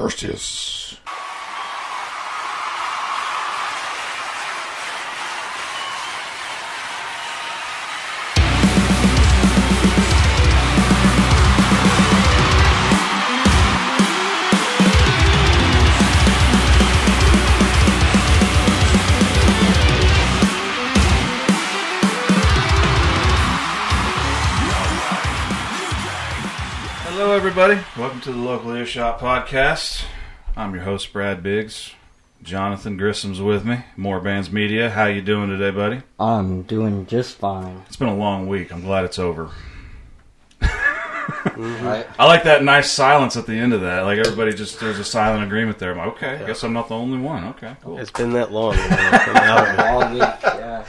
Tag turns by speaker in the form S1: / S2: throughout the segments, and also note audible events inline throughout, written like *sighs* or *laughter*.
S1: Perseus.
S2: Hello, everybody. Welcome to the Local Earshot Podcast. I'm your host, Brad Biggs. Johnathan Grissom's with me. More Bands Media. How you doing today, buddy?
S3: I'm doing just fine.
S2: It's been a long week. I'm glad it's over.
S3: Right? Mm-hmm. *laughs*
S2: I like that nice silence at the end of that. Like everybody just there's a silent agreement there. I'm like, okay, I guess I'm not the only one. Okay, cool.
S4: It's been that long. man. I'm out of it.
S3: Long week, yeah.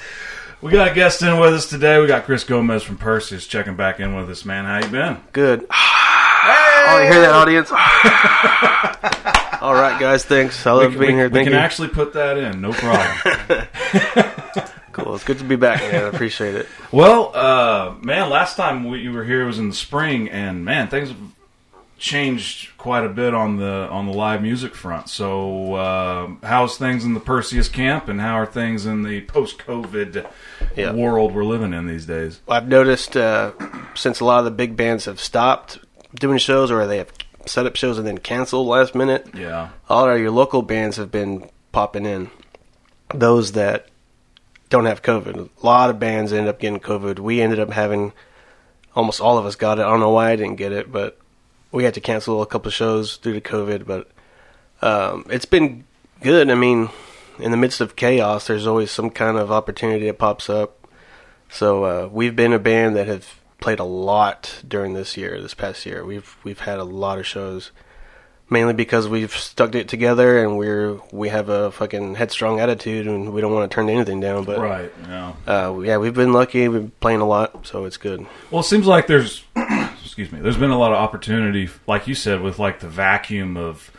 S2: We got a guest in with us today. We got Chris Gomez from Perseus checking back in with us, man. How you been?
S4: Good. Oh, you hear that, audience? *laughs* All right, guys. Thanks. I love
S2: we,
S4: being
S2: we-
S4: here.
S2: we
S4: Thank
S2: can
S4: you.
S2: actually put that in, no problem. *laughs*
S4: Cool. It's good to be back, man. I appreciate it.
S2: Well, uh, man, last time we, you were here was in the spring, and man, things have changed quite a bit on the on the live music front. So, uh, how's things in the Perseus camp, and how are things in the post COVID
S4: Yeah.
S2: world we're living in these days?
S4: I've noticed uh, since a lot of the big bands have stopped doing shows, or they have set up shows and then canceled last minute.
S2: Yeah,
S4: all of your local bands have been popping in. Those that don't have COVID. A lot of bands end up getting COVID. We ended up having almost all of us got it. I don't know why I didn't get it, but we had to cancel a couple of shows due to COVID. But um, it's been good. I mean, in the midst of chaos, there's always some kind of opportunity that pops up. So uh, we've been a band that have played a lot during this year, this past year. We've we've had a lot of shows mainly because we've stuck it together and we're we have a fucking headstrong attitude and we don't want to turn anything down. But
S2: right. Yeah.
S4: uh, yeah, we've been lucky. We've been playing a lot, so it's good.
S2: Well, it seems like there's, *clears throat* excuse me, there's been a lot of opportunity, like you said, with like the vacuum of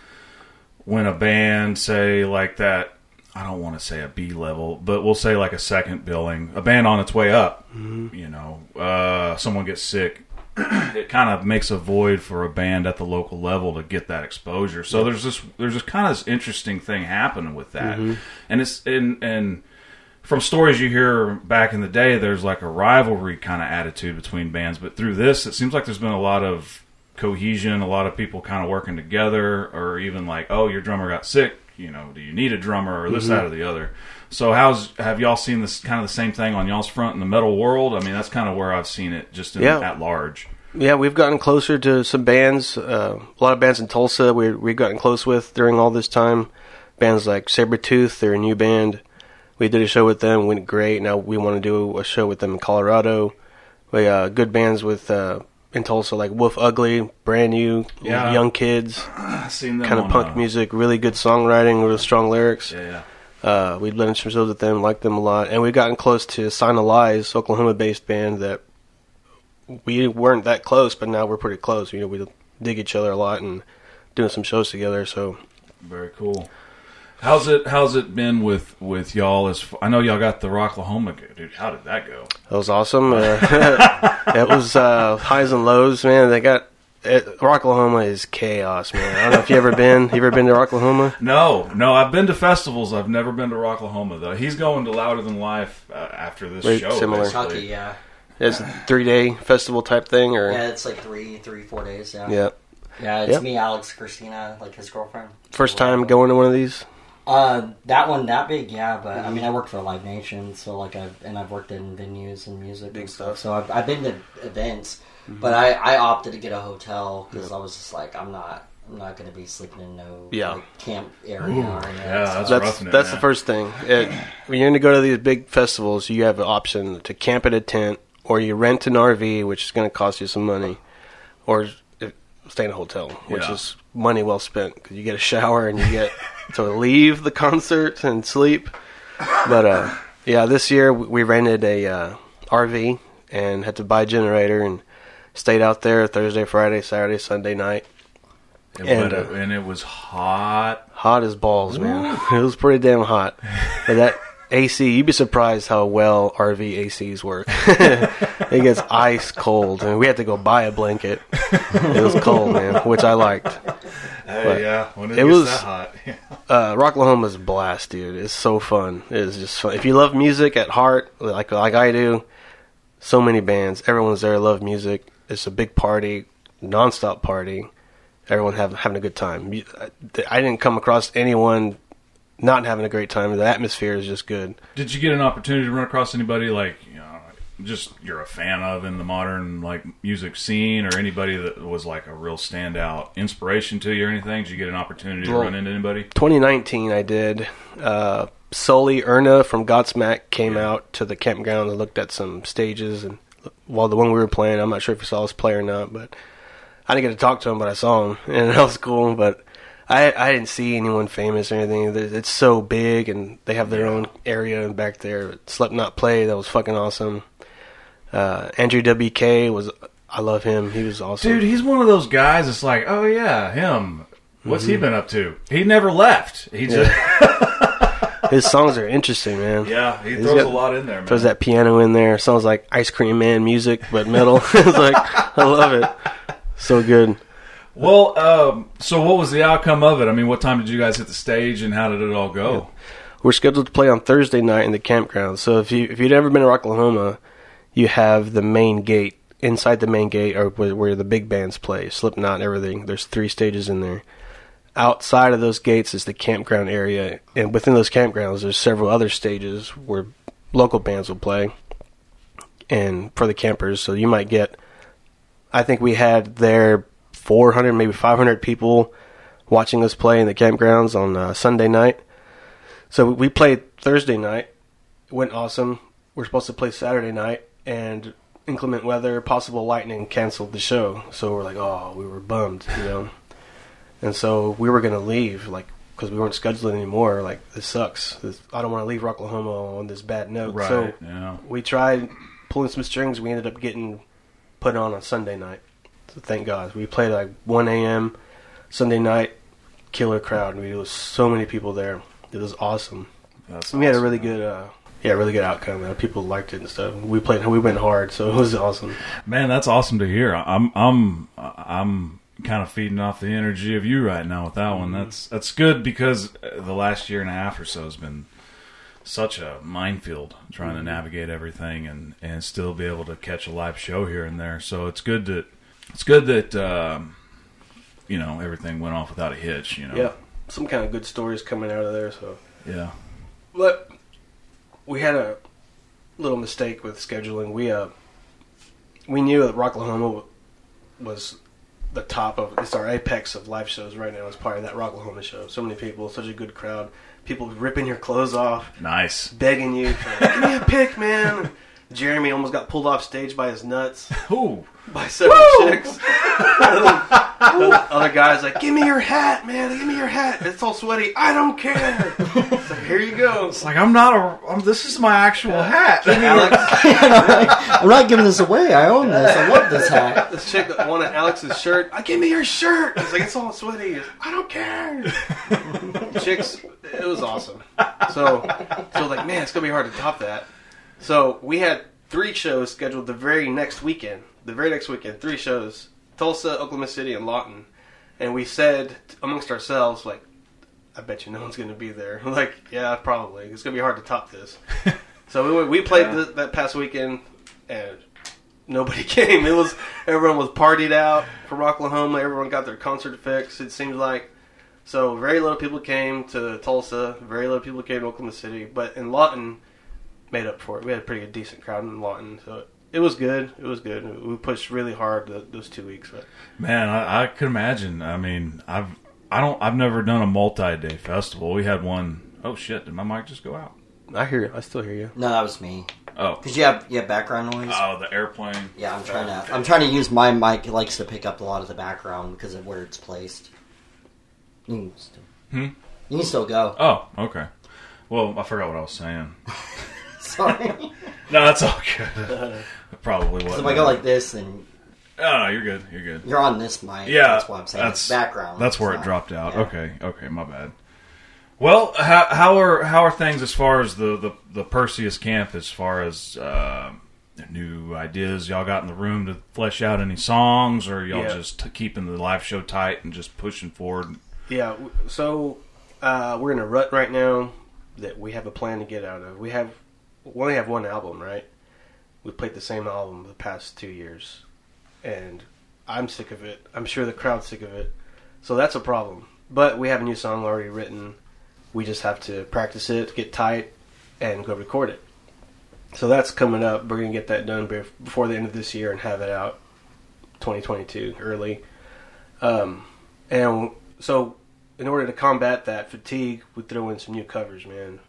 S2: when a band, say, like that, I don't want to say a B level, but we'll say like a second billing, a band on its way up, you know, uh, someone gets sick. *clears throat* it kind of makes a void for a band at the local level to get that exposure. So there's this there's this kind of this interesting thing happening with that, and it's and and from stories you hear back in the day, there's like a rivalry kind of attitude between bands. But through this, it seems like there's been a lot of cohesion, a lot of people kind of working together, or even like, oh, your drummer got sick. You know, do you need a drummer or this, that, or the other? So, how's have y'all seen this kind of the same thing on y'all's front in the metal world? I mean, that's kind of where I've seen it, just in,
S4: Yeah.
S2: at large.
S4: Yeah, we've gotten closer to some bands. Uh, a lot of bands in Tulsa we we've gotten close with during all this time. Bands like Sabretooth, they're a new band. We did a show with them, went great. Now we want to do a show with them in Colorado. We uh, good bands with uh, in Tulsa like Wolf Ugly, brand new,
S2: Yeah.
S4: young kids, *sighs*
S2: seen them
S4: kind of punk
S2: uh,
S4: music, really good songwriting, really strong lyrics.
S2: Yeah, yeah.
S4: Uh, we've done some shows with them, liked them a lot, and we've gotten close to Sign of Lies, Oklahoma-based band that we weren't that close, but now we're pretty close. You know, we dig each other a lot and doing some shows together. So
S2: Very cool. How's it? How's it been with with y'all? As f- I know y'all got the Rocklahoma, dude. How did that go?
S4: that was awesome. Uh, *laughs* it was uh, highs and lows, man. They got it, Rocklahoma is chaos, man. I don't know if you ever been. You ever been to Rocklahoma?
S2: No, no. I've been to festivals. I've never been to Rocklahoma though. He's going to Louder Than Life uh, after this
S4: Very
S2: show.
S4: similar.
S3: Kentucky, yeah.
S4: It's a three day festival type thing, or
S3: Yeah, it's like three, three, four days, yeah.
S4: yeah.
S3: Yeah, it's
S4: Yep.
S3: me, Alex, Christina, like his girlfriend.
S4: First time going to one of these.
S3: Uh, that one, that big, yeah. But I mean, I worked for Live Nation, so like I've and I've worked in venues and music
S4: Big
S3: and stuff.
S4: stuff. Mm-hmm.
S3: So I've, I've been to events, but I I opted to get a hotel because I was just like I'm not I'm not going to be sleeping in no
S4: Yeah.
S3: like, camp area
S2: Ooh,
S3: or anything.
S2: yeah,
S3: so-
S2: that's
S4: that's
S2: roughing it,
S4: that's the first thing. It, *clears throat* when you're going to go to these big festivals, you have an option to camp at a tent, or you rent an RV, which is going to cost you some money, or if- stay in a hotel, which
S2: Yeah.
S4: is money well spent because you get a shower and you get *laughs* to leave the concert and sleep. But uh, yeah, this year we rented a uh, RV and had to buy a generator and stayed out there Thursday, Friday, Saturday, Sunday night.
S2: And,
S4: And,
S2: it,
S4: uh,
S2: and it was hot.
S4: Hot as balls, man. *laughs* it was pretty damn hot. But that AC, you'd be surprised how well RV ACs work. *laughs* it gets ice cold, and we had to go buy a blanket. It was cold, man, which I liked.
S2: Hey, yeah, when it,
S4: it was-
S2: that hot. *laughs*
S4: Uh, Rocklahoma's a blast, dude. It's so fun. It's just fun. If you love music at heart, like like I do, so many bands. Everyone's there. Love music. It's a big party, nonstop party. Everyone have, having a good time. I didn't come across anyone not having a great time. The atmosphere is just good.
S2: Did you get an opportunity to run across anybody like you know, just you're a fan of in the modern like music scene, or anybody that was like a real standout inspiration to you, or anything? Did you get an opportunity to
S4: Well-
S2: run into anybody?
S4: 2019, I did. Uh, Sully Erna from Godsmack came out to the campground and looked at some stages. And while the one we were playing, I'm not sure if he saw us play or not, but I didn't get to talk to him, but I saw him, *laughs* and that was cool. But I I didn't see anyone famous or anything. It's so big, and they have their own area back there. Slipknot play that was fucking awesome. Uh, Andrew WK was I love him. He was awesome.
S2: Dude, he's one of those guys. It's like, oh yeah, him. What's
S4: Mm-hmm.
S2: he been up to? He never left. He just *laughs*
S4: His songs are interesting, man.
S2: yeah, he
S4: He's
S2: throws
S4: got-
S2: a lot in there, man.
S4: Throws that piano in there. Sounds like Ice Cream Man music, but metal. *laughs* it's like I love it. So good.
S2: Well, um, so what was the outcome of it? I mean, what time did you guys hit the stage, and how did it all go?
S4: We're scheduled to play on Thursday night in the campground. So if you if you'd ever been to Oklahoma, you have the main gate. Inside the main gate where, where the big bands play, Slipknot and everything. There's three stages in there. Outside of those gates is the campground area, and within those campgrounds, there's several other stages where local bands will play, and for the campers. So you might get, I think we had there 400, maybe 500 people watching us play in the campgrounds on uh, Sunday night. So we played Thursday night. It went awesome. We're supposed to play Saturday night, and inclement weather, possible lightning canceled the show. So we're like, oh, we were bummed, you know. And so we were gonna leave, like, because we weren't scheduled anymore. Like, this sucks. This, I don't want to leave Rocklahoma on this bad note.
S2: Right.
S4: So
S2: yeah.
S4: we tried pulling some strings. We ended up getting put on on Sunday night. So thank God. We played like 1 a.m. Sunday night. Killer crowd. We, there was so many people there. It was awesome.
S2: That's
S4: We had a really
S2: man.
S4: good, uh, yeah, really good outcome. People liked it and stuff. We played. We went hard, so *laughs* it was awesome.
S2: Man, that's awesome to hear. I'm I'm I'm kind of feeding off the energy of you right now with that one. That's that's good because uh, the last year and a half or so has been such a minefield trying to navigate everything and and still be able to catch a live show here and there. So it's good that it's good that um, you know everything went off without a hitch. You know.
S4: Yeah, some kind of good stories coming out of there. So,
S2: Yeah.
S4: but we had a little mistake with scheduling. We uh, we knew that Rocklahoma was the top of it's our apex of live shows right now. It's probably that Rocklahoma show. So many people, such a good crowd. People ripping your clothes off,
S2: Nice.
S4: begging you, give me a pic, man. Jeremy almost got pulled off stage by his nuts *laughs*
S2: Ooh.
S4: by several chicks. other, *laughs* other guys like, give me your hat, man. Give me your hat. It's all sweaty. I don't care. It's like, here you go.
S2: It's like I'm not a. I'm, this is my actual hat.
S4: Alex, *laughs*
S3: I'm not giving this away. I own this. I love this hat.
S4: this chick that wanted Alex's shirt. I give me your shirt. It's like it's all sweaty. I don't care. Chicks, it was awesome. So, so like, man, it's gonna be hard to top that. So we had three shows scheduled the very next weekend. The very next weekend, three shows: Tulsa, Oklahoma City, and Lawton. And we said amongst ourselves, like, I bet you no one's gonna be there. *laughs* Like, yeah, probably. It's gonna be hard to top this. *laughs* so we went, we played
S2: Yeah.
S4: th- that past weekend, and nobody *laughs* came. It was everyone was partied out from Oklahoma. Everyone got their concert fix. It seems like so. Very little people came to Tulsa. Very little people came to Oklahoma City. But in Lawton, made up for it. We had a pretty good, decent crowd in Lawton, so it was good. It was good. We pushed really hard th- those two weeks. But
S2: Man, I, I could imagine. I mean, I've I don't I've never done a multi-day festival. We had one oh shit! Did my mic just go out?
S4: I hear you. I still hear you.
S3: No, that was me.
S2: Oh,
S3: Cause you have you have background noise.
S2: oh, the airplane.
S3: yeah, I'm trying to. I'm trying to use my mic. It likes to pick up a lot of the background because of where it's placed. You can still,
S2: Hmm?
S3: you can still go.
S2: Oh, okay. Well, I forgot what I was saying. *laughs*
S3: Sorry.
S2: No, that's all good. Probably
S3: Because
S2: what.
S3: if I go like this, then
S2: oh, no, you're good. You're good.
S3: you're on this mic.
S2: Yeah,
S3: that's what I'm saying.
S2: that's-
S3: It's background.
S2: That's where
S3: It's
S2: it dropped out.
S3: yeah.
S2: Okay, okay, my bad. Well, how, how are how are things as far as the the, the Perseus camp as far as uh, new ideas y'all got in the room to flesh out any songs, or y'all
S4: Yeah.
S2: just t- keeping the live show tight and just pushing forward
S4: Yeah, w- so uh, we're in a rut right now that we have a plan to get out of. We have we only have one album, right? We've played the same album the past two years, and I'm sick of it. I'm sure the crowd's sick of it, so that's a problem. But we have a new song already written. We just have to practice it, get tight, and go record it. So that's coming up. We're gonna get that done before the end of this year and have it out 2022 early. Um, and so, in order to combat that fatigue, we throw in some new covers, man.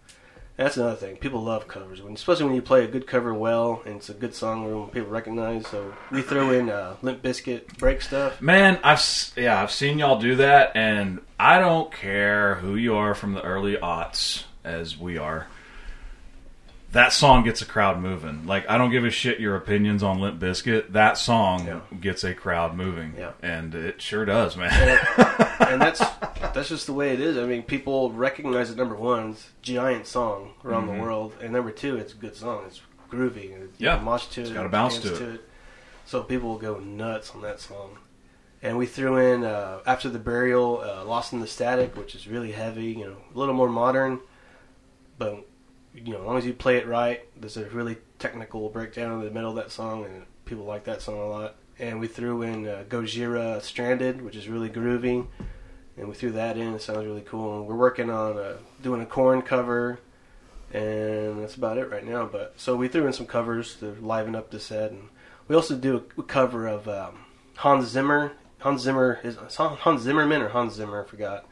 S4: That's another thing. People love covers, when, especially when you play a good cover well and it's a good song when people recognize. So we throw in uh, Limp Bizkit break stuff.
S2: Man, I've yeah, I've seen y'all do that, and I don't care who you are from the early aughts, as we are. That song gets a crowd moving. Like I don't give a shit your opinions on Limp Bizkit. That song
S4: Yeah.
S2: gets a crowd moving,
S4: Yeah.
S2: and it sure does, man.
S4: And that's that's just the way it is. I mean, people recognize it. Number one, it's a giant song around the world, and number two, it's a good song. It's groovy. and
S2: Yeah.
S4: mosh to it.
S2: It's got a bounce
S4: dance
S2: to it.
S4: So people will go nuts on that song. And we threw in uh, after the burial, uh, "Lost in the Static," which is really heavy. You know, a little more modern, but you know, as long as you play it right, there's a really technical breakdown in the middle of that song, and people like that song a lot. And we threw in uh, Gojira "Stranded," which is really groovy and we threw that in. It sounds really cool. And we're working on uh, doing a Korn cover, and that's about it right now. But so we threw in some covers to liven up the set, and we also do a, cover of um, Hans Zimmer. Hans Zimmer is Hans Zimmerman or Hans Zimmer. I forgot.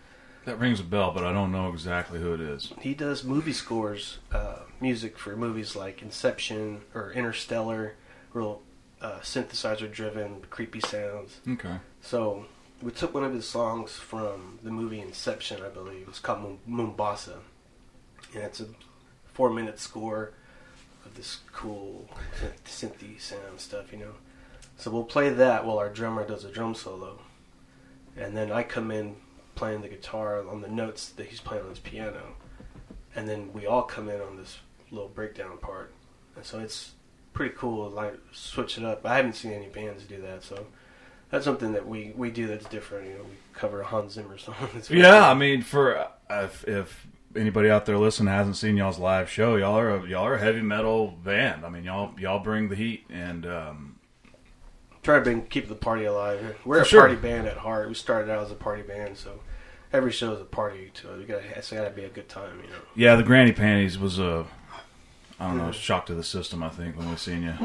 S2: that rings a bell, but I don't know exactly who it is.
S4: He does movie scores, uh, music for movies like Inception or Interstellar, real uh, synthesizer driven, creepy sounds.
S2: Okay.
S4: So we took one of his songs from the movie Inception, I believe. It's called Mombasa, and it's a four-minute score of this cool synth- *laughs* synthy sound stuff, you know. So we'll play that while our drummer does a drum solo, and then I come in playing the guitar on the notes that he's playing on his piano, and then we all come in on this little breakdown part, and so it's pretty cool. Like switch it up. I haven't seen any bands do that, so that's something that we, we do that's different. You know, we cover a Hans Zimmer song. *laughs*
S2: Yeah. I mean, for uh, if, if anybody out there listening hasn't seen y'all's live show, y'all are a, y'all are a heavy metal band. I mean, y'all y'all bring the heat, and um,
S4: try to bring, keep the party alive. We're a
S2: sure.
S4: party band at heart. We started out as a party band, so every show is a party. To we got it's got to be a good time. You know.
S2: yeah, the Granny Panties was a I don't know shock to the system. I think when we seen you. *laughs*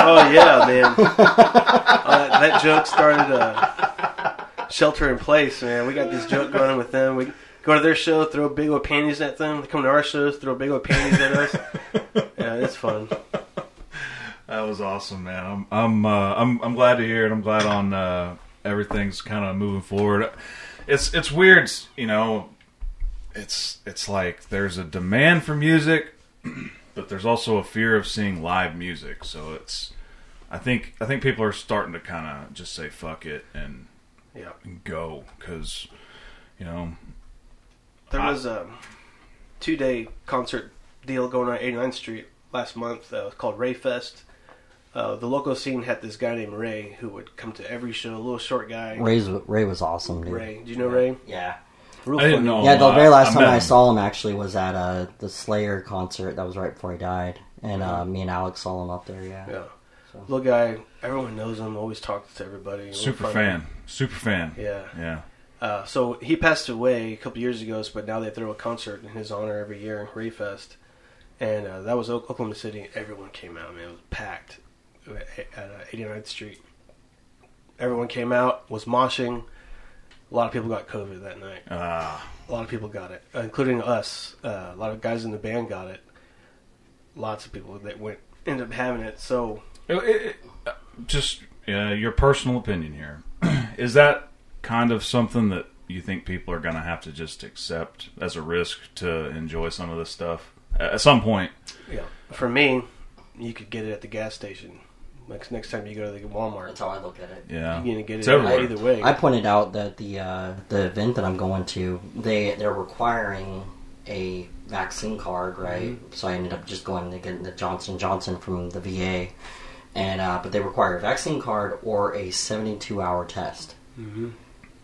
S4: Oh yeah, man. uh, that joke started uh, shelter in place, man. We got this joke going on with them. We go to their show, throw big old panties at them. They come to our shows, throw big old panties at us. Yeah, it's fun.
S2: That was awesome, man. I'm I'm uh, I'm I'm glad to hear it. I'm glad on uh, everything's kind of moving forward. It's it's weird, you know. It's it's like there's a demand for music, *clears throat* but there's also a fear of seeing live music. So it's I think I think people are starting to kind of just say fuck it and,
S4: Yeah.
S2: and go because you know
S4: There
S2: Ah.
S4: was a two day concert deal going on 89th Street last month. Uh, it was called Ray Fest. Uh, the local scene had this guy named Ray who would come to every show. A little short guy.
S3: Ray's, Ray was awesome, dude.
S4: Ray. Do you know Ray?
S3: Yeah.
S4: Real
S2: I didn't know.
S3: Yeah, the
S2: I-
S3: very last
S2: I
S3: time I saw him actually was at uh, the Slayer concert. That was right before he died, and uh, me and Alex saw him up there. Yeah.
S4: Yeah.
S3: So-
S4: Little guy. Everyone knows him. Always talks to everybody.
S2: Super fan, super fan.
S4: Yeah.
S2: Yeah.
S4: Uh, so he passed away a couple years ago, but now they throw a concert in his honor every year, Rayfest, and uh, that was Oklahoma City. Everyone came out, man. It was packed at uh, 89th Street. Everyone came out, was moshing. A lot of people got COVID that night.
S2: Ah.
S4: A lot of people got it, including us. Uh, a lot of guys in the band got it. Lots of people that went ended up having it. So
S2: It- it- it- uh, just uh, your personal opinion here *clears throat* is that kind of something that you think people are going to have to just accept as a risk to enjoy some of this stuff at some point
S4: yeah, for me, you could get it at the gas station. Next next time you go to the Walmart,
S3: That's how I look at it.
S2: yeah
S4: you're gonna get
S2: It's
S4: it
S2: everywhere.
S4: either way.
S3: I pointed out that the uh, the event that I'm going to, they they're requiring a vaccine card, right?
S4: Mm-hmm.
S3: So I ended up just going to get the Johnson Johnson from the VA, and uh, but they require a vaccine card or a 72 hour test.
S4: Mhm.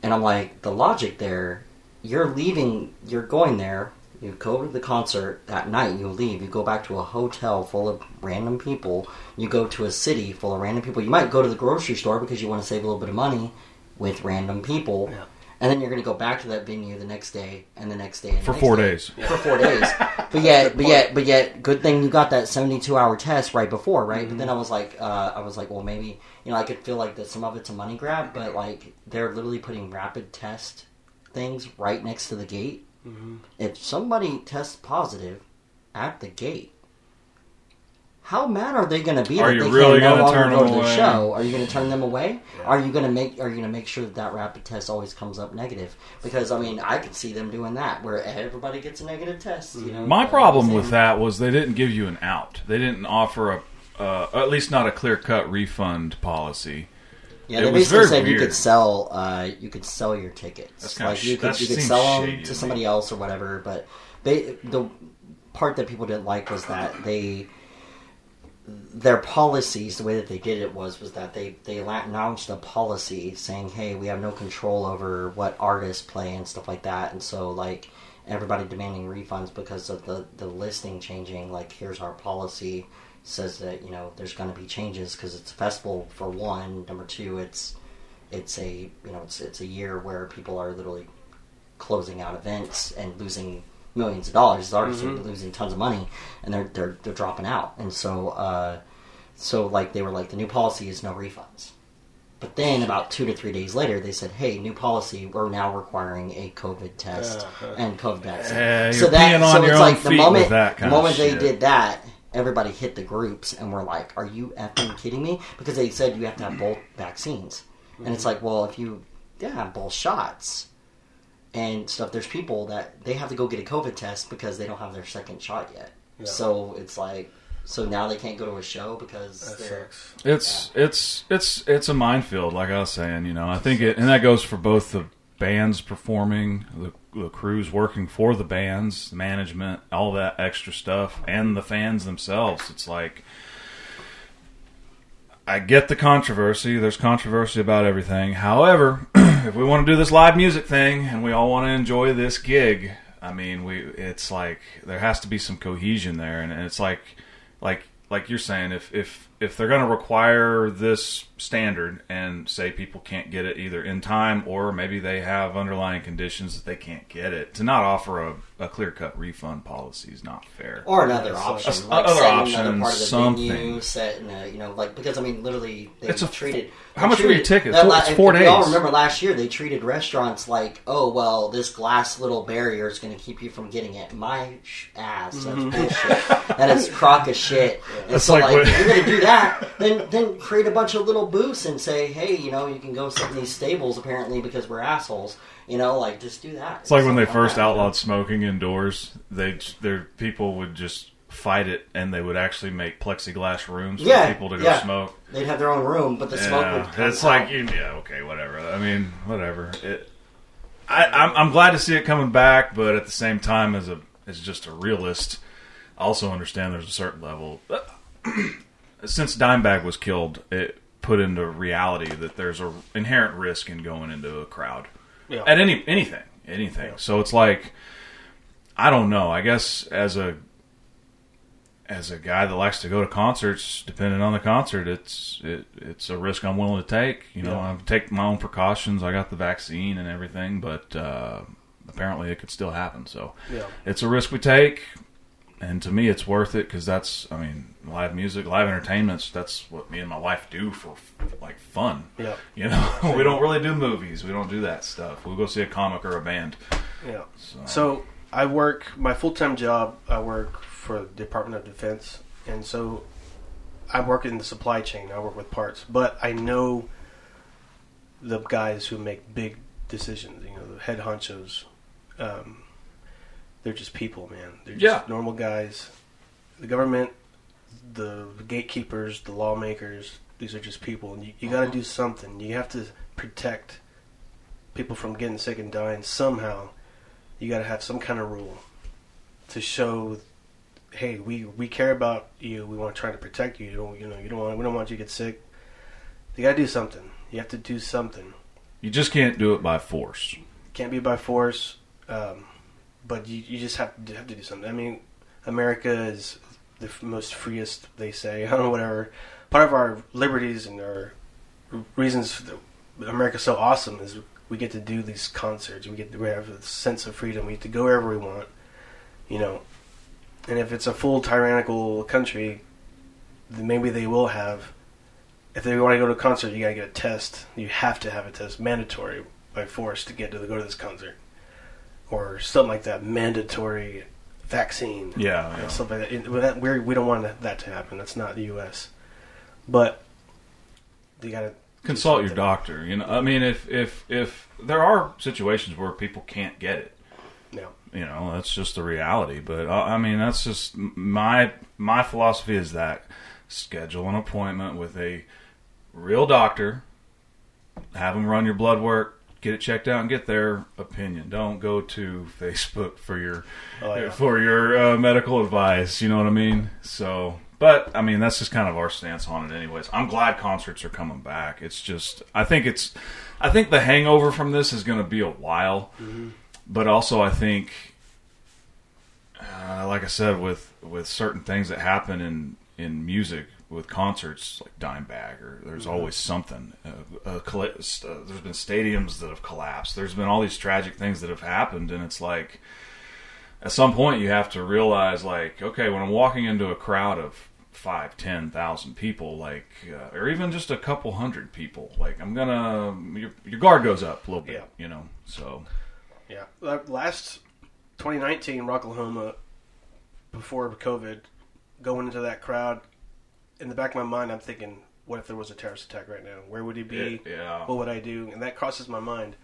S3: And I'm like, the logic there, you're leaving, you're going there, you go to the concert that night, you leave, you go back to a hotel full of random people, you go to a city full of random people. You might go to the grocery store because you want to save a little bit of money with random people.
S4: Yeah.
S3: And then you're going to go back to that venue the next day and the next day and the
S2: For
S3: next
S2: four
S3: day.
S2: days.
S3: For four days, *laughs* but yet, but yet, but yet, good thing you got that 72 hour test right before, right? But then I was like, uh, I was like, well, maybe you know, I could feel like that some of it's a money grab, but like they're literally putting rapid test things right next to the gate. If somebody tests positive at the gate, how mad are they going to be
S2: Are
S3: that
S2: you
S3: they
S2: really
S3: can no
S2: gonna
S3: longer
S2: turn
S3: go to
S2: them
S3: the
S2: away?
S3: show? Are you going to turn them away? Are you going to make Are you going to make sure that that rapid test always comes up negative? Because I mean, I could see them doing that where everybody gets a negative test. You know,
S2: My problem with that was they didn't give you an out. They didn't offer a, uh, at least not a clear cut refund policy.
S3: Yeah,
S2: It
S3: they basically said you could sell, uh, you could sell your tickets.
S2: That's kinda
S3: like you could you could sell them
S2: to
S3: to
S2: me.
S3: somebody else or whatever. But they the part that people didn't like was that they their policies, the way that they did it was was that they they announced a policy saying, "Hey, we have no control over what artists play and stuff like that," and so like everybody demanding refunds because of the the listing changing. Like, here's our policy says that you know there's going to be changes because it's a festival for one. Number two, it's it's a you know it's it's a year where people are literally closing out events and losing millions of dollars. The artists are losing tons of money, and they're they're they're dropping out. And so uh, so like they were like the new policy is no refunds. But then about two to three days later, they said, "Hey, new policy. We're now requiring a COVID test
S4: Uh-huh.
S3: and COVID vaccine."
S2: Yeah,
S3: so that so it's like the moment the moment they did that, everybody hit the groups and were like, "Are you effing kidding me?" Because they said you have to have both vaccines, and it's mm-hmm. like, well, if you yeah, have both shots and stuff, there's people that they have to go get a COVID test because they don't have their second shot yet.
S4: Yeah.
S3: So it's like, so now they can't go to a show because
S4: That
S3: they're.
S2: It's it's it's it's a minefield, like I was saying. You know, I think it, and that goes for both the bands performing, the, the crews working for the bands, management, all that extra stuff, and the fans themselves. It's like I get the controversy. There's controversy about everything. However, *clears throat* if we want to do this live music thing and we all want to enjoy this gig, I mean, we it's like there has to be some cohesion there, and, and it's like like like you're saying, if if if they're going to require this standard and say people can't get it either in time or maybe they have underlying conditions that they can't get it, to not offer a, a clear cut refund policy is not fair.
S3: Or another
S4: Yeah,
S3: option,
S2: A-
S3: like
S2: other option,
S3: another part of the
S2: something.
S3: venue, set in a, you know, like because I mean, literally, they
S2: It's a-
S3: treated.
S2: how
S3: they
S2: much were your tickets?
S3: that
S2: Four-
S3: la-
S2: it's
S3: if-
S2: four
S3: if you all remember last year, they treated restaurants like, oh well, this glass little barrier is going to keep you from getting it. My sh- ass, that's bullshit. that is crock of shit. *laughs* And
S2: Mm-hmm. That's
S3: so,
S2: like
S3: like,
S2: what-
S3: you're going to do that, then then create a bunch of little booths and say, hey, you know, you can go sit in these stables apparently because we're assholes. You know, like just do that.
S2: It's like when they first
S3: that.
S2: outlawed smoking indoors. They their people would just fight it, and they would actually make plexiglass rooms for
S3: Yeah,
S2: people to go
S3: yeah.
S2: smoke.
S3: They'd have their own room, but the smoke would
S2: it's like
S3: out.
S2: you, yeah, okay, whatever. I mean, whatever. It, I, I'm, I'm glad to see it coming back, but at the same time, as a as just a realist, I also understand there's a certain level. Since Dimebag was killed, it put into reality that there's a inherent risk in going into a crowd
S4: Yeah.
S2: at any anything, anything. So it's like I don't know. I guess as a as a guy that likes to go to concerts, depending on the concert, it's it, it's a risk I'm willing to take. You know,
S4: Yeah.
S2: I take my own precautions. I got the vaccine and everything, but uh, apparently it could still happen. So
S4: Yeah.
S2: it's a risk we take, and to me, it's worth it because that's I mean, live music, live entertainments. That's what me and my wife do for like fun.
S4: Yeah.
S2: You know, *laughs* we don't really do movies. We don't do that stuff. We'll go see a comic or a band.
S4: Yeah.
S2: So,
S4: So I work my full time job. I work for the Department of Defense, and so I work in the supply chain. I work with parts, but I know the guys who make big decisions. You know, the head honchos. Um, they're just people, man. They're just
S2: Yeah.
S4: normal guys. The government, the gatekeepers, the lawmakers. These are just people, and you, you got to do something. You have to protect people from getting sick and dying somehow you got to have some kind of rule to show hey we we care about you we want to try to protect you you don't you know you don't want we don't want you to get sick you got to do something you have to do something
S2: You just can't do it by force.
S4: Can't be by force, um, but you, you just have to have to do something. I mean, America is the most freest. They say *laughs* I don't know whatever. Part of our liberties and our reasons that America's so awesome is we get to do these concerts. We get to we have a sense of freedom. We get to go wherever we want. You know, and if it's a full tyrannical country, then maybe they will have. If they want to go to a concert, you gotta get a test. You have to have a test, mandatory by force to get to go to this concert, or something like that. Mandatory vaccine,
S2: Yeah, yeah.
S4: stuff like that. That- we don't want that to happen. That's not the U.S. But you gotta
S2: consult your doctor. You know, I mean, if if if there are situations where people can't get it,
S4: no.
S2: you know, that's just the reality. But uh, I mean, that's just my my philosophy is that schedule an appointment with a real doctor, have them run your blood work. Get it checked out and get their opinion. Don't go to Facebook for your
S4: Oh, yeah.
S2: for your uh, medical advice. You know what I mean? So, but I mean that's just kind of our stance on it, anyways. I'm glad concerts are coming back. It's just I think it's I think the hangover from this is going to be a while, but also I think, uh, like I said, with with certain things that happen in in music with concerts like Dimebag, or there's always something. Uh, uh, uh, there's been stadiums that have collapsed. There's been all these tragic things that have happened, and it's like at some point you have to realize like okay when i'm walking into a crowd of five ten thousand people like uh, or even just a couple hundred people like i'm gonna your, your guard goes up a little bit
S4: Yeah.
S2: you know so
S4: Yeah, last 2019 Rocklahoma, before COVID, going into that crowd, in the back of my mind, I'm thinking, what if there was a terrorist attack right now? Where would he be?
S2: yeah
S4: What would I do? And that crosses my mind.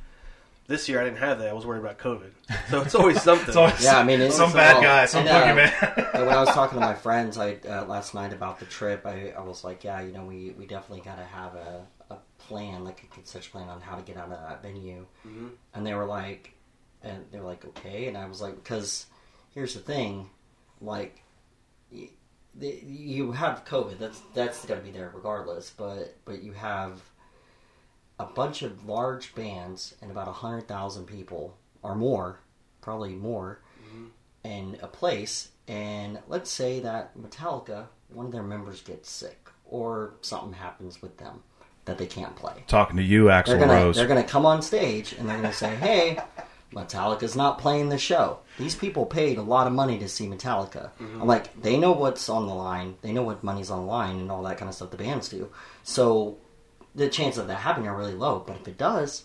S4: This year I didn't have that. I was worried about COVID. So it's always *laughs* something.
S2: It's always
S3: Yeah, I mean, it's-
S2: some bad
S3: well,
S2: guy some
S3: and, uh,
S2: boogeyman *laughs*
S3: And when I was talking to my *laughs* friends I, uh, last night about the trip, I, I was like, yeah, you know, we, we definitely got to have a, a plan, like a concession plan on how to get out of that venue.
S4: Mm-hmm.
S3: And they were like, and they were like, okay. And I was like, because here's the thing, like, y- the, you have COVID. That's that's going to be there regardless. But but you have a bunch of large bands and about a hundred thousand people or more, probably more, mm-hmm. in a place. And let's say that Metallica, one of their members gets sick or something happens with them that they can't play.
S2: talking to you axel
S3: They're gonna
S2: rose
S3: they're gonna come on stage and they're gonna say, "Hey, Metallica's not playing the show." These people paid a lot of money to see Metallica. I'm like, they know what's on the line. They know what money's on the line and all that kind of stuff. The bands do. So the chance of that happening are really low. But if it does,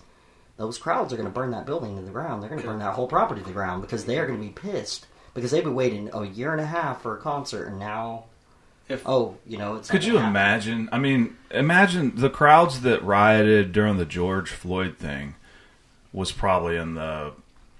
S3: those crowds are going to burn that building to the ground. They're going to burn that whole property to the ground because they are going to be pissed because they've been waiting a year and a half for a concert and now,
S4: If-
S3: oh, you know, it's.
S2: Could you
S3: happen.
S2: imagine? I mean, imagine the crowds that rioted during the George Floyd thing was probably in the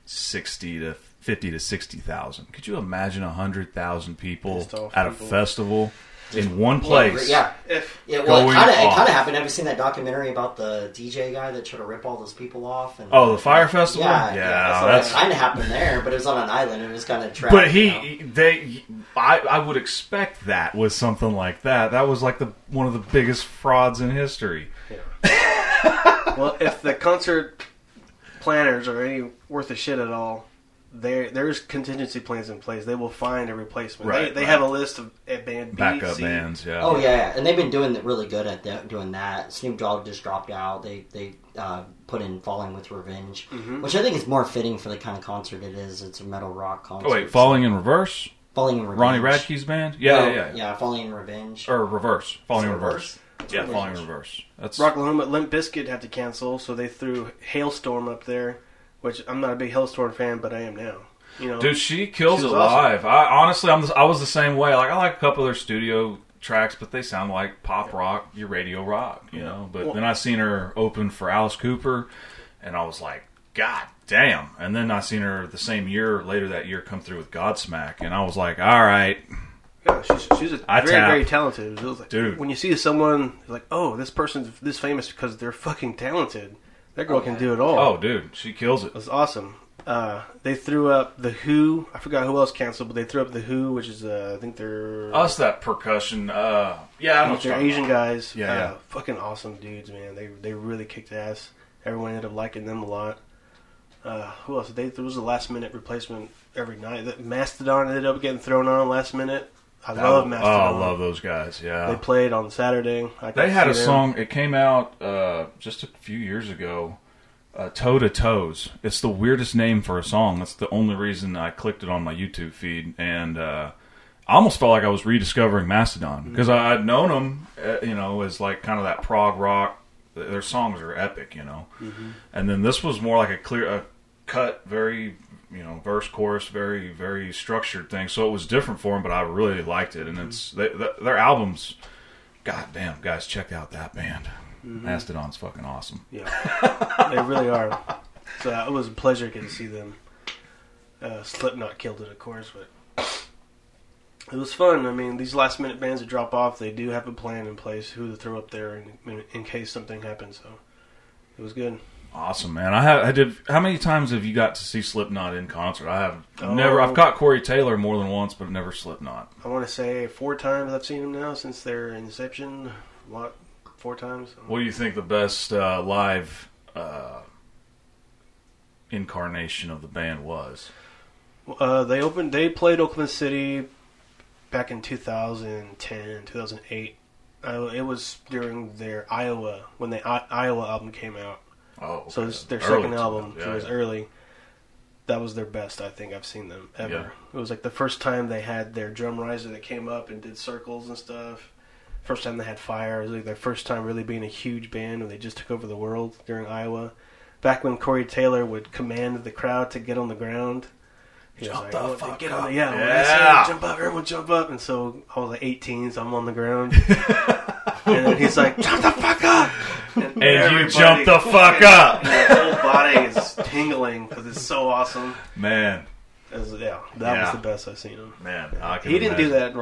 S2: sixty to fifty to sixty thousand. Could you imagine a hundred thousand people
S4: Pissed off
S2: at a
S4: people.
S2: festival in one place?
S3: Yeah,
S4: if
S3: Yeah, well, it kind of it kind of happened. Have you seen that documentary about the DJ guy that tried to rip all those people off? And
S2: Oh, the fire festival.
S3: yeah,
S2: yeah,
S3: so
S2: that's.
S3: that kind of happened there, but it was on an island. and It was kind of trapped.
S2: But
S3: you know?
S2: he, they, I, I would expect that with something like that. That was like the one of the biggest frauds in history. *laughs*
S4: well, if the concert planners are any worth a shit at all, there there's contingency plans in place. They will find a replacement.
S2: Right,
S4: they they
S2: right.
S4: have a list of at band B,
S2: Backup
S4: C.
S2: bands, yeah.
S3: Oh yeah, yeah, and they've been doing really good at that, doing that. Snoop Dogg just dropped out. They they uh, put in "Falling with Revenge,"
S2: Mm-hmm.
S3: which I think is more fitting for the kind of concert it is. It's a metal rock concert.
S2: Oh wait, falling in reverse.
S3: Falling in Revenge.
S2: Ronnie Radke's band. Yeah,
S3: No,
S2: yeah, yeah,
S3: yeah. Falling in Revenge.
S2: Or reverse. Falling
S3: Is
S2: in
S3: it
S2: reverse. Yeah, falling in reverse. That's
S4: Rocklahoma, Limp Bizkit had to cancel, so they threw Halestorm up there, which I'm not a big Halestorm fan, but I am now. You know,
S2: dude. She kills it
S4: awesome.
S2: live. I honestly, I'm. The, I was the same way. Like I like a couple of their studio tracks, but they sound like pop rock, your radio rock, you know. But
S4: Well-
S2: then I seen her open for Alice Cooper, and I was like, God damn! And then I seen her the same year later that year come through with Godsmack, and I was like, all right,
S4: yeah, she's, she's a
S2: I
S4: very
S2: tap.
S4: very talented. It was like,
S2: Dude.
S4: when you see someone like, oh, this person's this famous because they're fucking talented. That girl
S3: Oh,
S4: can
S3: yeah.
S4: do it all.
S2: oh, dude, she kills it.
S4: It was awesome. Uh, they threw up the HU. I forgot who else canceled, but they threw up the HU, which is uh, I think they're
S2: Us that percussion. Uh, yeah, I know.
S4: they're
S2: you're
S4: Asian
S2: about.
S4: guys.
S2: Yeah,
S4: uh,
S2: yeah.
S4: fucking awesome dudes, man. They they really kicked ass. everyone ended up liking them a lot. Uh, who else? They, there was a last minute replacement every night. That Mastodon ended up getting thrown on last minute. I love
S2: oh, I love those guys. Yeah,
S4: They played on Saturday. I
S2: They had a
S4: them.
S2: song. It came out uh, just a few years ago. Uh, Toe to Toes. It's the weirdest name for a song. That's the only reason I clicked it on my YouTube feed, and uh, I almost felt like I was rediscovering Mastodon because I'd known them, uh, you know, as like kind of that prog rock. Their songs are epic, you know. And then this was more like a clear, a cut, very you know, verse chorus, very very structured thing. So it was different for them, but I really liked it. And it's mm-hmm. they, th their albums. God damn, guys, check out that band. Mm-hmm. Mastodon's fucking awesome.
S4: Yeah, they really are. So uh, it was a pleasure getting to see them. Uh, Slipknot killed it, of course, but it was fun. I mean, these last minute bands that drop off, they do have a plan in place who to throw up there in, in, in case something happens. So it was good.
S2: Awesome, man. I have. I did. How many times have you got to see Slipknot in concert? I have
S4: Oh.
S2: never. I've caught Corey Taylor more than once, but never Slipknot.
S4: I want to say four times I've seen them now since their inception. What? Four times.
S2: What do you think the best uh, live uh, incarnation of the band was?
S4: Uh, they opened. They played Oklahoma City back in 2010, 2008. Uh, it was during their Iowa when the I- Iowa album came out.
S2: Oh, okay.
S4: So it's their
S2: Early
S4: second album.
S2: them.
S4: so
S2: Yeah,
S4: it was
S2: yeah.
S4: early. That was their best. I think I've seen them ever.
S2: Yeah.
S4: It was like the first time they had their drum riser that came up and did circles and stuff. First time they had fire. It was like their first time really being a huge band when they just took over the world during Iowa. Back when Corey Taylor would command the crowd to get on the ground. He
S2: Jump
S4: was
S2: the
S4: "Oh,
S2: fuck
S4: get
S2: up."
S4: on the, yeah, I
S2: Yeah.
S4: say jump up, everyone jump up. And so I was like 18, so I'm on the ground. *laughs* and then he's like, jump the fuck up.
S2: And you jump the fuck up.
S4: the whole body is tingling because it's so awesome.
S2: Man,
S4: yeah, that
S2: Yeah.
S4: was the best I've seen him.
S2: man, I can
S4: He didn't do
S2: imagine.
S4: that in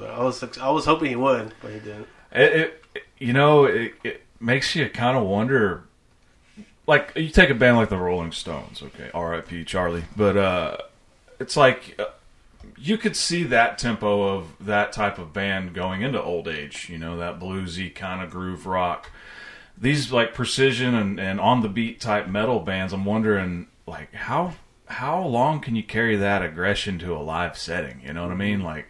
S4: though. I was I was hoping he would, but he didn't.
S2: It, it you know, it, it makes you kind of wonder. Like you take a band like the Rolling Stones, okay, R.I.P. Charlie, but uh, it's like uh, you could see that tempo of that type of band going into old age. You know, that bluesy kind of groove rock. These like precision and, and on the beat type metal bands. I'm wondering like how how long can you carry that aggression to a live setting? You know what I mean? Like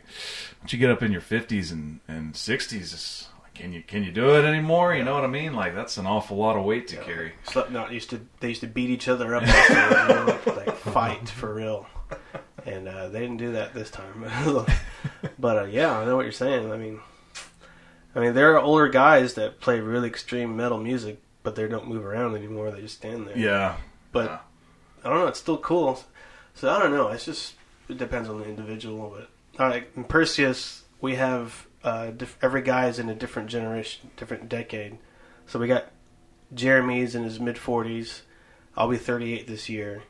S2: once you get up in your 50s and, and 60s, can you can you do it anymore? You know what I mean? Like that's an awful lot of weight to carry.
S4: Slipknot used to they used to beat each other up, *laughs* like fight for real, and uh, they didn't do that this time. *laughs* but uh, yeah, I know what you're saying. I mean, I mean there are older guys that play really extreme metal music, but they don't move around anymore. They just stand there.
S2: Yeah,
S4: but
S2: Yeah.
S4: I don't know. It's still cool. So I don't know. It's just it depends on the individual. But all right, in Perseus, we have uh, diff- every guy is in a different generation, different decade. So we got Jeremy's in his mid forties. I'll be thirty eight this year.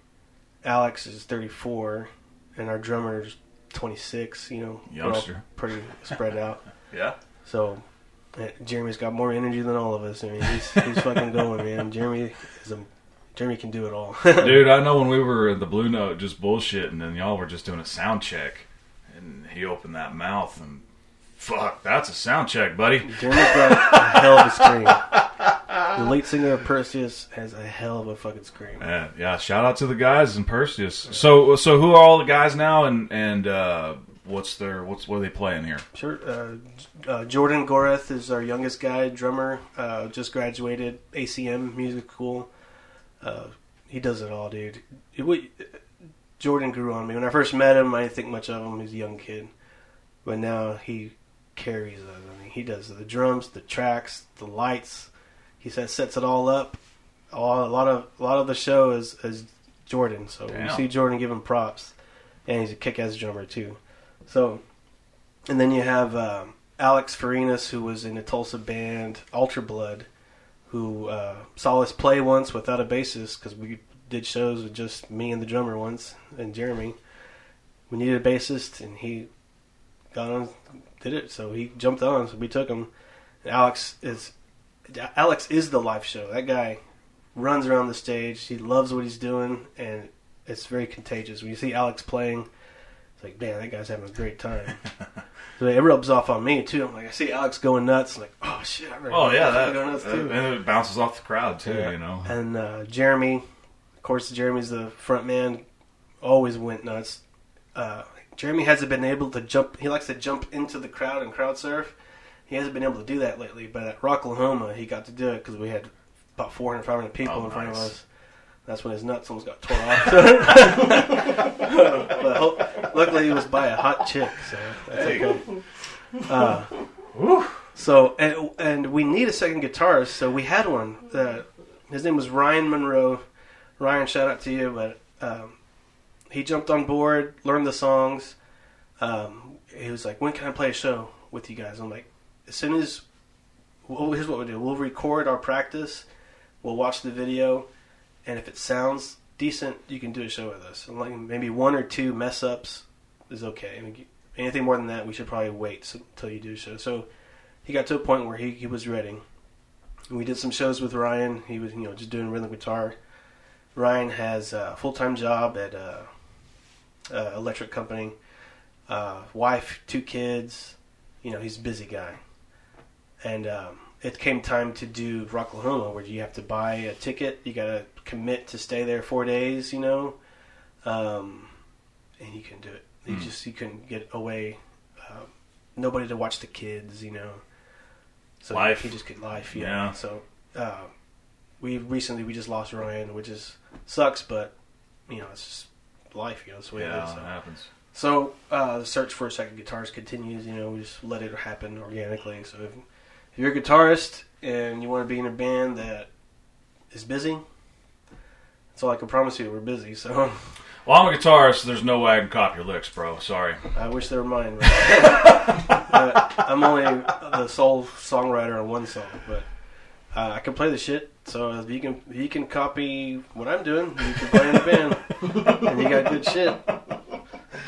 S4: Alex is thirty four, and our drummer's twenty six. You know,
S2: Youngster.
S4: pretty spread out. *laughs*
S2: yeah.
S4: So. uh, Jeremy's got more energy than all of us. I mean, he's, he's fucking going, man. Jeremy is a Jeremy can do it all. *laughs*
S2: Dude, I know when we were at the Blue Note just bullshitting, and y'all were just doing a sound check, and he opened that mouth, and fuck, that's a sound check, buddy.
S4: Jeremy's got a hell of a scream. The lead singer of Perseus has a hell of a fucking scream.
S2: Yeah, yeah. Shout out to the guys in Perseus. So, so who are all the guys now, and and uh, what's their what's what are they playing here?
S4: Sure. Uh, uh, Jordan Goreth is our youngest guy, drummer. Uh, just graduated ACM Music School. Uh, he does it all, dude. It, we, Jordan grew on me. When I first met him, I didn't think much of him. He's a young kid, but now he carries us. I mean, he does the drums, the tracks, the lights. He says sets it all up. All, a lot of a lot of the show is, is Jordan. So when you see Jordan, give him props, and he's a kick-ass drummer too. So, and then you have um, Alex Farinas, who was in the Tulsa band Ultra Blood, who uh, saw us play once without a bassist because we did shows with just me and the drummer once and Jeremy. We needed a bassist, and he got on, did it. So he jumped on, so we took him. And Alex is Alex is the live show. That guy runs around the stage. He loves what he's doing, and it's very contagious. When you see Alex playing, It's like, man, that guy's having a great time. *laughs* so it rubs off on me too. I'm like, I see Alex going nuts. I'm like, oh shit, I'm ready
S2: Oh yeah, that,
S4: go nuts too.
S2: and it bounces off the crowd too.
S4: Yeah.
S2: You know.
S4: And uh, Jeremy, of course, Jeremy's the front man. Always went nuts. Uh, Jeremy hasn't been able to jump. He likes to jump into the crowd and crowd surf. He hasn't been able to do that lately. But at Rocklahoma, he got to do it because we had about 400, 500 people
S2: Oh,
S4: in front of us. That's when his nuts almost got torn off. *laughs* but ho- luckily, he was by a hot chick, so that's
S2: Hey.
S4: okay. Uh, so and and we need a second guitarist. So we had one. Uh, his name was Ryan Monroe. Ryan, shout out to you. But um, he jumped on board, learned the songs. Um, he was like, "When can I play a show with you guys?" I'm like, "As soon as." Well, here's what we do. We'll record our practice. We'll watch the video, and if it sounds decent, you can do a show with us. And like maybe one or two mess ups is okay. I mean, anything more than that, we should probably wait so, until you do a show. So he got to a point where he, he was ready. And we did some shows with Ryan. He was you know just doing rhythm guitar. Ryan has a full time job at a, a electric company. Uh, wife, two kids. You know he's a busy guy. And um, it came time to do Rocklahoma, where you have to buy a ticket. You got to commit to stay there four days. You know, um, and he couldn't do it. He
S2: Hmm.
S4: just he couldn't get away. Um, nobody to watch the kids. You know, so
S2: Life.
S4: He just could life. Yeah.
S2: Yeah.
S4: So uh, we recently we just lost Ryan, which is sucks, but you know it's just life. You know, it's the way it
S2: Yeah,
S4: is.
S2: it
S4: So.
S2: happens.
S4: So uh, the search for a second guitarist continues. You know, we just let it happen organically. So if, if you're a guitarist and you want to be in a band that is busy, that's all I can promise you. We're busy. So *laughs*
S2: Well, I'm a guitarist. So there's no way I can copy your licks, bro. Sorry.
S4: I wish they were mine. *laughs* But I'm only the sole songwriter on one song, but uh, I can play the shit. So if you can, if you can copy what I'm doing, you can play in a band, and you got good shit.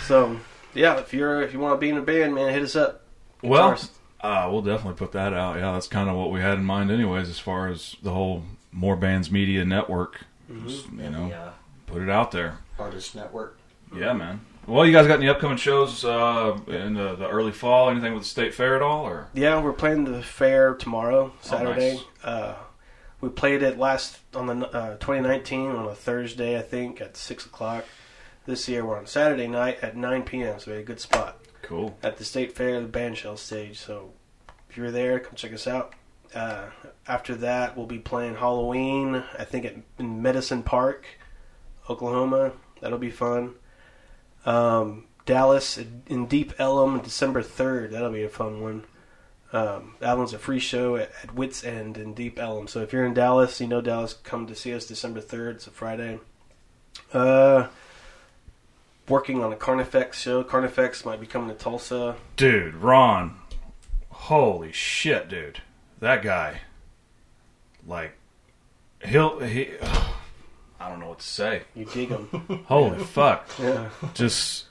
S4: So yeah, if you're if you want to be in a band, man, hit us up.
S2: Well,
S4: Guitarist.
S2: Uh, we'll definitely put that out. Yeah, that's kind of what we had in mind, anyways, as far as the whole More Bands Media Network. Just, you
S3: And
S2: know,
S3: the uh,
S2: put it out there.
S3: artist network.
S2: Yeah, man. Well, you guys got any upcoming shows uh, in the, the early fall? Anything with the state fair at all? Or
S4: Yeah, we're playing the fair tomorrow, Saturday.
S2: nice.
S4: uh, we played it last on the uh, 2019 on a Thursday, I think, at six o'clock. This year we're on Saturday night at 9 p.m. So we had a good spot
S2: cool.
S4: at the state fair, the band shell stage. So if you're there, come check us out. Uh, after that, we'll be playing Halloween. I think at in Medicine Park, Oklahoma. That'll be fun. Um, Dallas in Deep Ellum, December third. That'll be a fun one. Um, that one's a free show at, at Wits End in Deep Ellum. So if you're in Dallas, you know Dallas, come to see us December third. It's a Friday. Uh, working on a Carnifex show. Carnifex might be coming to Tulsa.
S2: Dude, Ron. Holy shit, dude. That guy. Like, he'll. he. *sighs* I don't know what to say.
S4: You dig him. *laughs*
S2: Holy fuck.
S4: yeah.
S2: Just.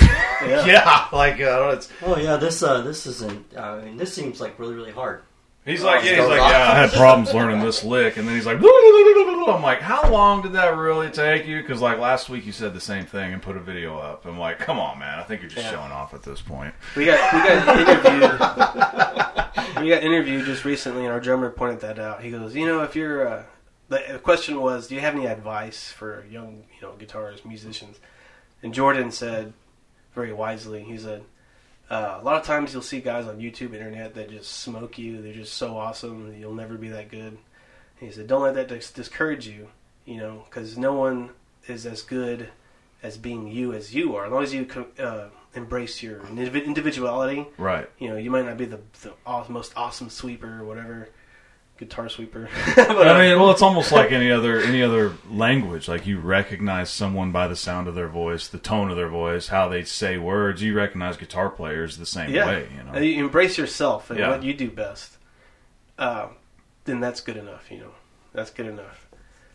S4: Yeah. *laughs*
S2: Yeah, like, uh, it's.
S3: Oh yeah, this uh, this isn't. I mean, this seems like really really hard.
S2: He's like, yeah, he's like, yeah, I had problems learning this lick, and then he's like, I'm like, how long did that really take you? Because like last week you said the same thing and put a video up. I'm like, come on, man, I think you're just
S4: Yeah.
S2: showing off at this point.
S4: We got we got interviewed. we got interviewed just recently, and our drummer pointed that out. He goes, you know, if you're uh, the the question was, do you have any advice for young, you know, guitarists, musicians? And Jordan said, very wisely, he said, uh, a lot of times you'll see guys on YouTube, internet that just smoke you. They're just so awesome, you'll never be that good. He said, don't let that dis- discourage you, you know, because no one is as good as being you as you are. As long as you co- uh, embrace your indiv- individuality,
S2: Right.
S4: you know, you might not be the, the most awesome sweeper or whatever, guitar sweeper. *laughs*
S2: I mean, well, it's almost like any other any other language. Like you recognize someone by the sound of their voice, the tone of their voice, how they say words. You recognize guitar players the same
S4: yeah,
S2: way. You
S4: Uh,
S2: know.
S4: you embrace yourself and
S2: Yeah.
S4: what you do best. Um, then that's good enough. You know, that's good enough.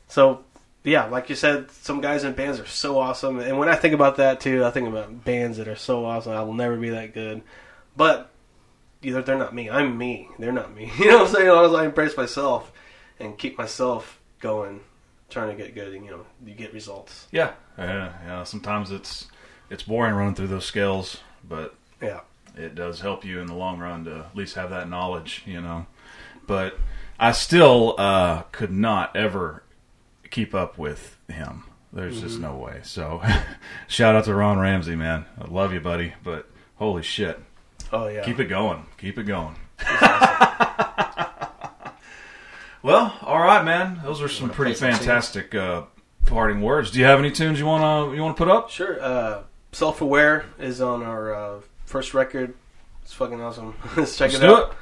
S4: So, yeah, like you said, some guys in bands are so awesome, and when I think about that too, I think about bands that are so awesome. I will never be that good, but either they're not me. I'm me. They're not me. *laughs* You know what I'm saying? As long as I embrace myself and keep myself going, trying to get good, and you know, you get results.
S2: Yeah, yeah, yeah. Sometimes it's
S5: it's boring running through those scales, but
S4: Yeah.
S5: it does help you in the long run to at least have that knowledge, you know. But I still uh, could not ever keep up with him. There's just no way. So, *laughs* shout out to Ron Ramsey, man. I love you, buddy. But holy shit,
S4: Oh yeah.
S5: keep it going, keep it going. *laughs* well, all right, man. Those are some pretty
S3: some
S5: fantastic uh, parting words. Do you have any tunes you wanna you wanna put up?
S4: Sure. Uh, Self Aware is on our uh, first record. It's fucking awesome. *laughs* Let's check
S5: Let's
S4: it
S5: do
S4: out.
S5: it.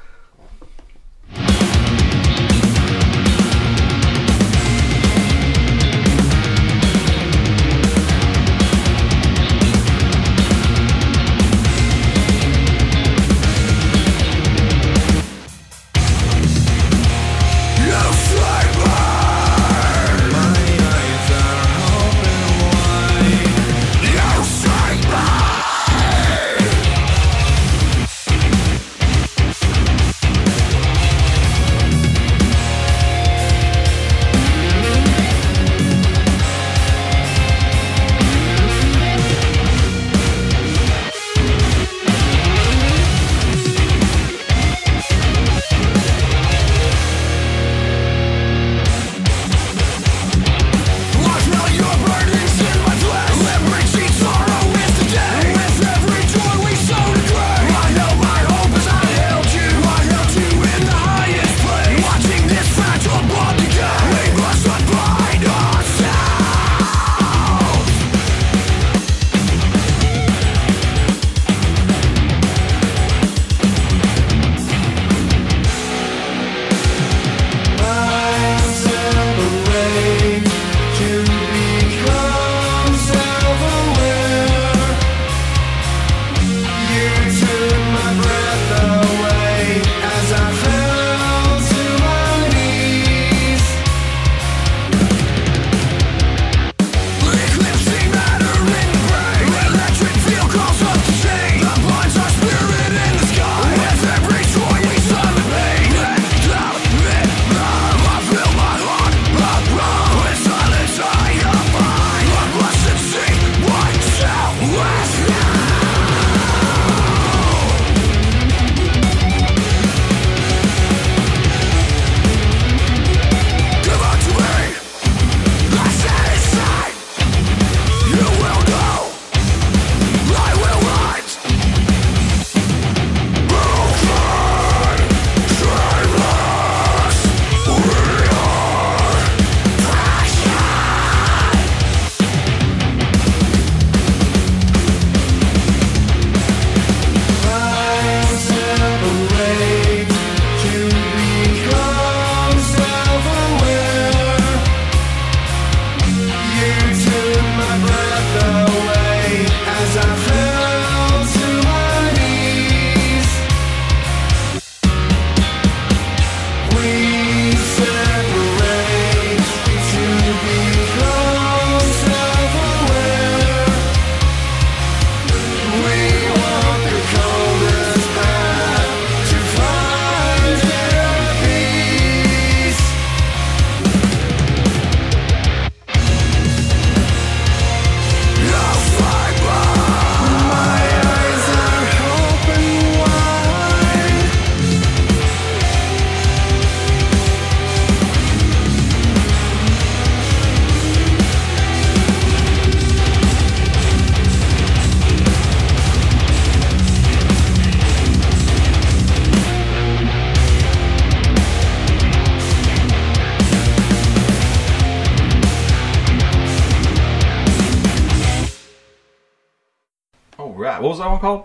S5: All right. What was that one called?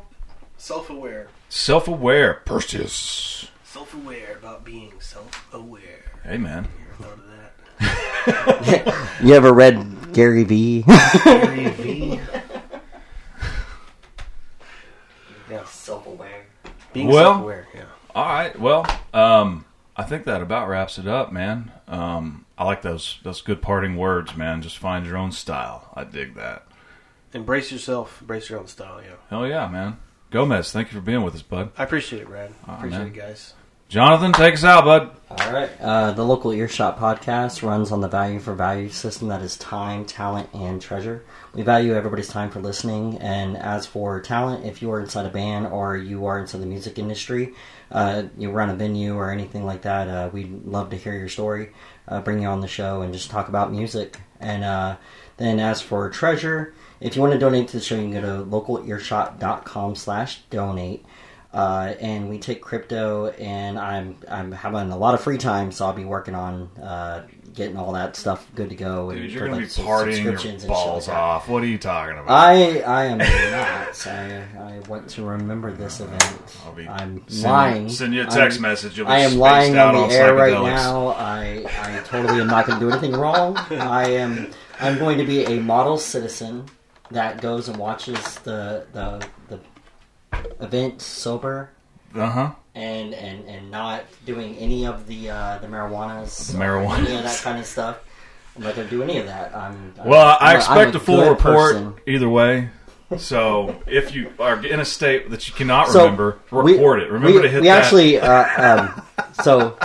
S4: Self aware.
S5: Self aware. Perseus.
S4: Self aware about being self aware.
S5: Hey, man.
S4: Never thought of that. *laughs*
S3: You ever read Gary V?
S4: Gary V. *laughs* Yeah.
S3: Self-aware.
S4: Being
S5: Well-
S4: self aware. Yeah.
S5: All right. Well, um, I think that about wraps it up, man. Um, I like those those good parting words, man. Just find your own style. I dig that.
S4: Embrace yourself. Embrace your own style. Yeah.
S5: Hell yeah, man. Gomez, thank you for being with us, bud.
S4: I appreciate it, Brad.
S5: Aw,
S4: appreciate
S5: man.
S4: it, guys.
S2: Jonathan, take us out, bud.
S3: All right. Uh, the local earshot podcast runs on the value for value system that is time, talent, and treasure. We value everybody's time for listening. And as for talent, if you are inside a band or you are inside the music industry, uh, you run a venue or anything like that, uh, we'd love to hear your story, uh, bring you on the show, and just talk about music. And uh, then as for treasure, if you want to donate to the show, you can go to localearshot.com slash donate. Uh, and we take crypto, and I'm I'm having a lot of free time, so I'll be working on uh, getting all that stuff good to go. and
S2: Dude, you're gonna
S3: like,
S2: be partying your balls
S3: like
S2: off. What are you talking about?
S3: I I am not. I I want to remember this event.
S2: I'll be
S3: I'm
S2: send
S3: lying.
S2: You, send you a text
S3: I'm-
S2: message.
S3: I am lying
S2: out
S3: on the air right now. I I totally am not going to do anything wrong. *laughs* I am I'm going to be a model citizen that goes and watches the the the event sober
S2: Uh huh.
S3: and and and not doing any of the uh, the marijuanas, or any of that kind of stuff. I'm not going to do any of that. I'm I'm-
S2: Well,
S3: I'm
S2: expect
S3: I'm
S2: a full report
S3: person.
S2: either way. So if you are in a state that you cannot
S3: So,
S2: remember,
S3: we-
S2: report it. Remember
S3: we,
S2: to hit
S3: we
S2: that.
S3: actually uh, um, so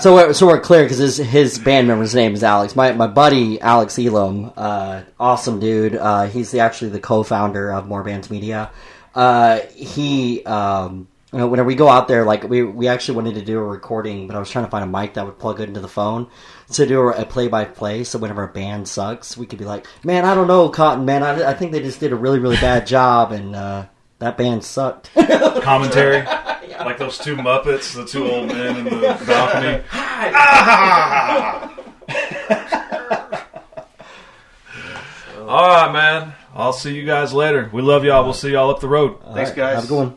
S3: so we're, so we're clear because his his band member's name is Alex. My my buddy Alex Elam, uh, awesome dude. Uh, he's the, actually the co-founder of More Bands Media. Uh, he um, you know, whenever we go out there, like we we actually wanted to do a recording, but I was trying to find a mic that would plug into the phone to do a play by play. So whenever a band sucks, we could be like, "Man, I don't know, Cotton Man. I, I think they just did a really really bad *laughs* job, and uh, that band sucked."
S2: commentary, *laughs* like those two Muppets, the two old men in the *laughs* balcony. All right, man. I'll see you guys later. We love y'all. We'll see y'all up the road.
S4: Thanks,
S3: All right,
S4: guys.
S3: Have a good one.